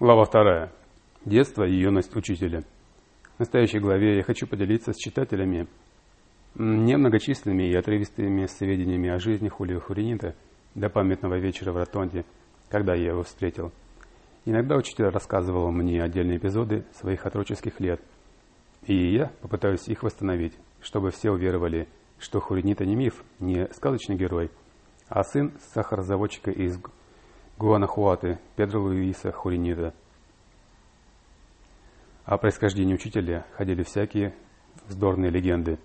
Глава вторая. Детство и юность учителя. В настоящей главе я хочу поделиться с читателями немногочисленными и отрывистыми сведениями о жизни Хулио Хуринита до памятного вечера в Ротонде, когда я его встретил. Иногда учитель рассказывал мне отдельные эпизоды своих отроческих лет, и я попытаюсь их восстановить, чтобы все уверовали, что Хуринита не миф, не сказочный герой, а сын сахарозаводчика из Гуанахуаты Педро Луиса Хуринита. О происхождении учителя ходили всякие вздорные легенды.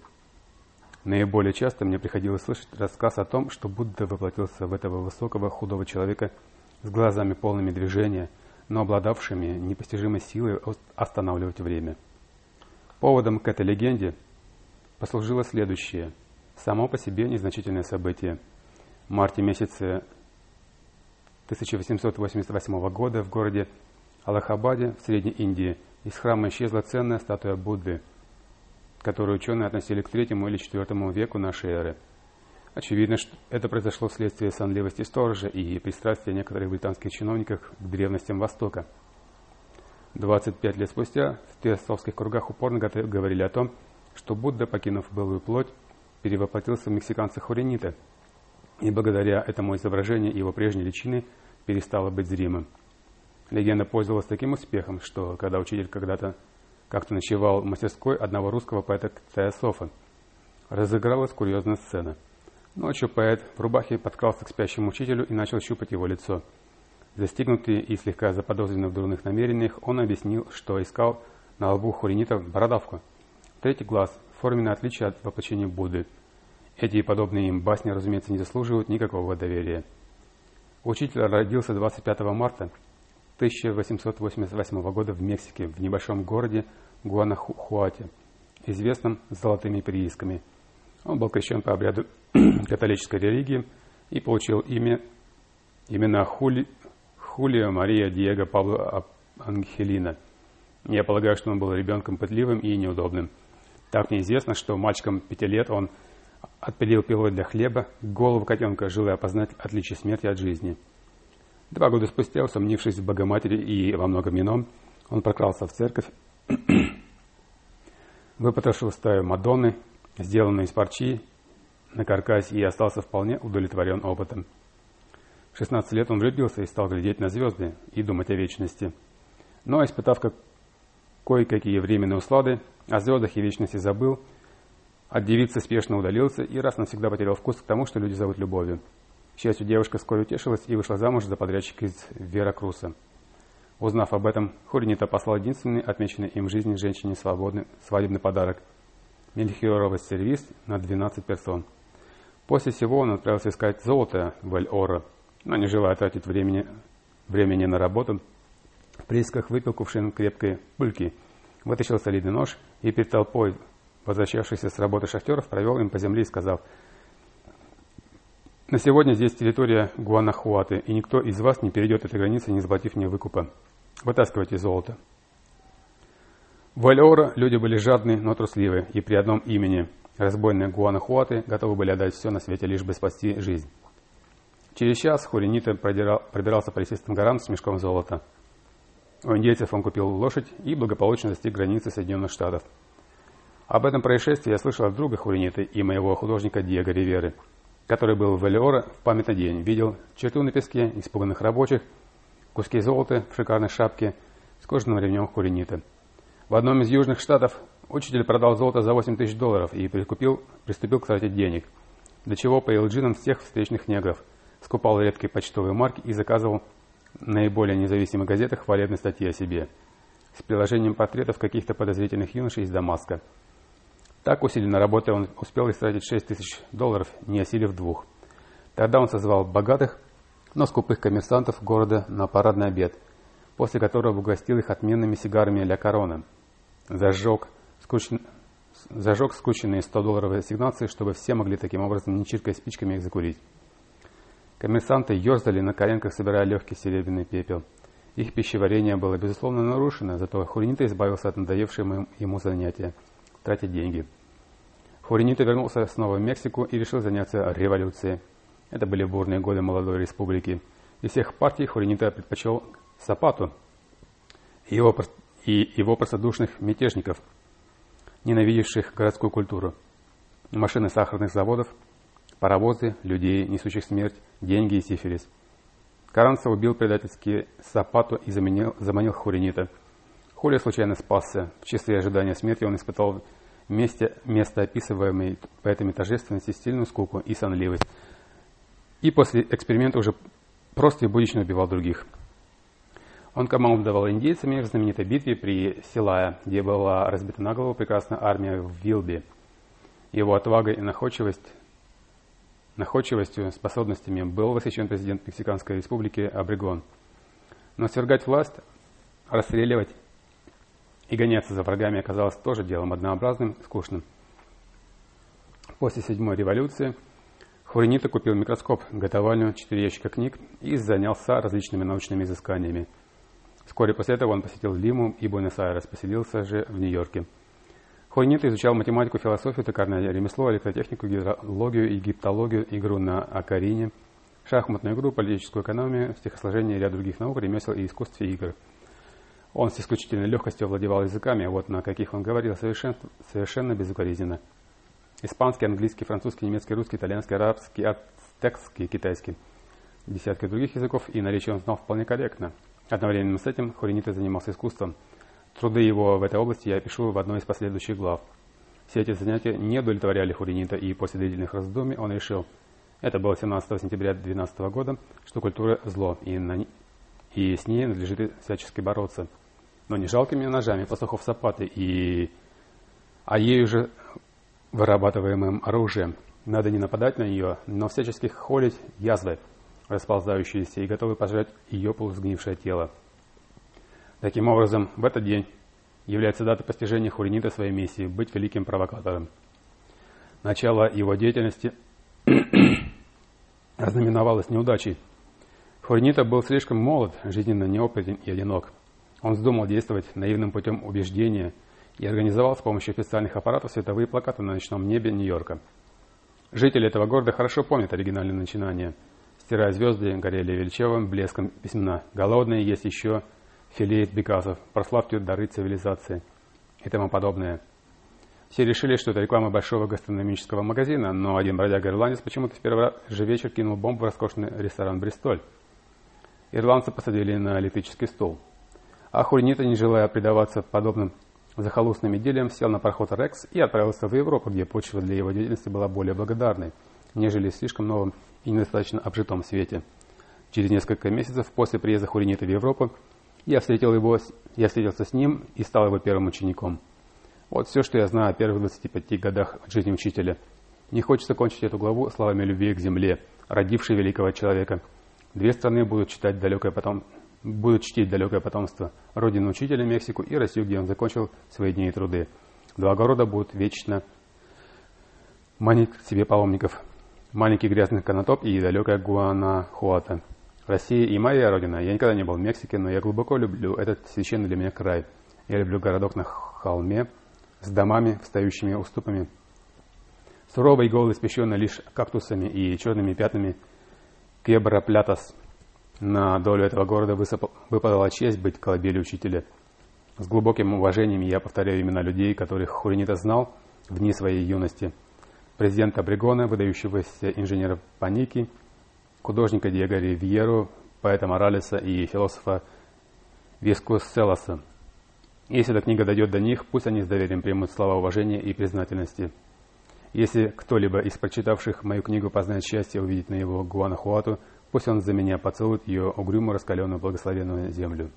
Наиболее часто мне приходилось слышать рассказ о том, что Будда воплотился в этого высокого худого человека с глазами полными движения, но обладавшими непостижимой силой останавливать время. Поводом к этой легенде послужило следующее, само по себе незначительное событие. В марте месяце 1888 года в городе Аллахабаде в Средней Индии из храма исчезла ценная статуя Будды, которую ученые относили к третьему или четвертому веку нашей эры. Очевидно, что это произошло вследствие сонливости сторожа и пристрастия некоторых британских чиновников к древностям Востока. 25 лет спустя в теософских кругах упорно говорили о том, что Будда, покинув былую плоть, перевоплотился в мексиканца Хуренита – и благодаря этому изображению его прежней личины перестало быть зримым. Легенда пользовалась таким успехом, что когда учитель когда-то как-то ночевал в мастерской одного русского поэта Теософа, разыгралась курьезная сцена. Ночью поэт в рубахе подкрался к спящему учителю и начал щупать его лицо. Застигнутый и слегка заподозренный в дурных намерениях, он объяснил, что искал на лбу Хуринита бородавку. Третий глаз – форменное отличие от воплощения Будды – эти и подобные им басни, разумеется, не заслуживают никакого доверия. Учитель родился 25 марта 1888 года в Мексике, в небольшом городе Гуанахуате, известном золотыми приисками. Он был крещен по обряду католической религии и получил имя, имена Хули, Хулио Мария Диего Пабло Ангелина. Я полагаю, что он был ребенком пытливым и неудобным. Так мне известно, что мальчиком пяти лет он отпилил пилой для хлеба голову котенка, желая опознать отличие смерти от жизни. Два года спустя, усомнившись в Богоматери и во многом ином, он прокрался в церковь, выпотрошил стаю Мадонны, сделанную из парчи, на каркасе и остался вполне удовлетворен опытом. В 16 лет он влюбился и стал глядеть на звезды и думать о вечности. Но, испытав как кое-какие временные услады, о звездах и вечности забыл – от девицы спешно удалился и раз навсегда потерял вкус к тому, что люди зовут любовью. К счастью, девушка вскоре утешилась и вышла замуж за подрядчика из Веракруса. Узнав об этом, Хуринита послал единственный отмеченный им в жизни женщине свободный свадебный подарок – мельхиоровый сервис на 12 персон. После всего он отправился искать золото в Эль-Оро, но не желая тратить времени, времени на работу, в приисках выпил кувшин крепкой пульки, вытащил солидный нож и перед толпой Возвращавшийся с работы шахтеров провел им по земле и сказал, «На сегодня здесь территория Гуанахуаты, и никто из вас не перейдет этой границы, не заплатив мне выкупа. Вытаскивайте золото». В Эльора люди были жадны, но трусливы, и при одном имени разбойные Гуанахуаты готовы были отдать все на свете, лишь бы спасти жизнь. Через час Хуринита пробирался по лесистым горам с мешком золота. У индейцев он купил лошадь и благополучно достиг границы Соединенных Штатов. Об этом происшествии я слышал от друга Хуриниты и моего художника Диего Риверы, который был в Элеора в памятный день, видел черту на песке, испуганных рабочих, куски золота в шикарной шапке с кожаным ремнем Хуриниты. В одном из южных штатов учитель продал золото за 8 тысяч долларов и прикупил, приступил к трате денег, для чего поил джином всех встречных негров, скупал редкие почтовые марки и заказывал наиболее независимых газетах хвалебные статьи о себе с приложением портретов каких-то подозрительных юношей из Дамаска – так усиленно работая, он успел истратить 6 тысяч долларов, не осилив двух. Тогда он созвал богатых, но скупых коммерсантов города на парадный обед, после которого угостил их отменными сигарами «Ля Корона». Зажег, скуч... Зажег скученные 100-долларовые ассигнации, чтобы все могли таким образом, не чиркая спичками, их закурить. Коммерсанты ерзали на коленках, собирая легкий серебряный пепел. Их пищеварение было, безусловно, нарушено, зато Хуринита избавился от надоевшего ему занятия – тратить деньги – Хуринита вернулся снова в Мексику и решил заняться революцией. Это были бурные годы молодой республики. Из всех партий Хуринита предпочел Сапату, его, и его простодушных мятежников, ненавидевших городскую культуру. Машины сахарных заводов, паровозы, людей, несущих смерть, деньги и сифилис. Каранцев убил предательски Сапату и заменил, заманил Хуринита. Хуля случайно спасся. В числе ожидания смерти он испытал месте, место описываемой поэтами торжественности, стильную скуку и сонливость. И после эксперимента уже просто и будично убивал других. Он командовал индейцами в знаменитой битве при Силая, где была разбита на голову прекрасная армия в Вилби. Его отвагой и находчивость, находчивостью, способностями был восхищен президент Мексиканской республики Абригон. Но свергать власть, расстреливать и гоняться за врагами оказалось тоже делом однообразным и скучным. После седьмой революции Хуринита купил микроскоп, готовальню, четыре ящика книг и занялся различными научными изысканиями. Вскоре после этого он посетил Лиму и Буэнос-Айрес, поселился же в Нью-Йорке. Хуринита изучал математику, философию, токарное ремесло, электротехнику, гидрологию, египтологию, игру на акарине, шахматную игру, политическую экономию, стихосложение и ряд других наук, ремесел и искусстве игр – он с исключительной легкостью владевал языками, вот на каких он говорил совершенно, совершенно безукоризненно. Испанский, английский, французский, немецкий, русский, итальянский, арабский, ацтекский, китайский. Десятки других языков и наречия он знал вполне корректно. Одновременно с этим Хуринита занимался искусством. Труды его в этой области я пишу в одной из последующих глав. Все эти занятия не удовлетворяли Хуринита, и после длительных раздумий он решил, это было 17 сентября 2012 года, что культура – зло, и, на, и с ней надлежит всячески бороться – но не жалкими ножами пастухов Сапаты, и... а ею же вырабатываемым оружием. Надо не нападать на нее, но всячески холить язвы, расползающиеся и готовы пожрать ее полусгнившее тело. Таким образом, в этот день является дата постижения Хуринита своей миссии – быть великим провокатором. Начало его деятельности ознаменовалось неудачей. Хуринита был слишком молод, жизненно неопытен и одинок – он вздумал действовать наивным путем убеждения и организовал с помощью специальных аппаратов световые плакаты на ночном небе Нью-Йорка. Жители этого города хорошо помнят оригинальное начинание. Стирая звезды, горели величавым блеском письмена. Голодные есть еще филеет Бекасов, прославьте дары цивилизации и тому подобное. Все решили, что это реклама большого гастрономического магазина, но один бродяга-ирландец почему-то в первый же вечер кинул бомбу в роскошный ресторан «Бристоль». Ирландца посадили на электрический стол. А Хуринита, не желая предаваться подобным захолустным идеям, сел на пароход «Рекс» и отправился в Европу, где почва для его деятельности была более благодарной, нежели в слишком новом и недостаточно обжитом свете. Через несколько месяцев после приезда Хуринита в Европу я, встретил его, я встретился с ним и стал его первым учеником. Вот все, что я знаю о первых 25 годах жизни учителя. Не хочется кончить эту главу словами любви к земле, родившей великого человека. Две страны будут читать далекое потом будут чтить далекое потомство, родину учителя Мексику и Россию, где он закончил свои дни и труды. Два города будут вечно манить к себе паломников. Маленький грязный Канатоп и далекая Гуанахуата. Россия и моя родина. Я никогда не был в Мексике, но я глубоко люблю этот священный для меня край. Я люблю городок на холме с домами, встающими уступами. Суровый голый, испещенный лишь кактусами и черными пятнами Кебра Плятас – на долю этого города выпадала честь быть колыбелью учителя. С глубоким уважением я повторяю имена людей, которых Хуринита знал в дни своей юности. Президента Бригона, выдающегося инженера Паники, художника Диего Ривьеру, поэта Моралеса и философа Вискуселоса. Если эта книга дойдет до них, пусть они с доверием примут слова уважения и признательности. Если кто-либо из прочитавших мою книгу познает счастье увидеть на его Гуанахуату – Пусть он за меня поцелует ее угрюмо раскаленную благословенную землю.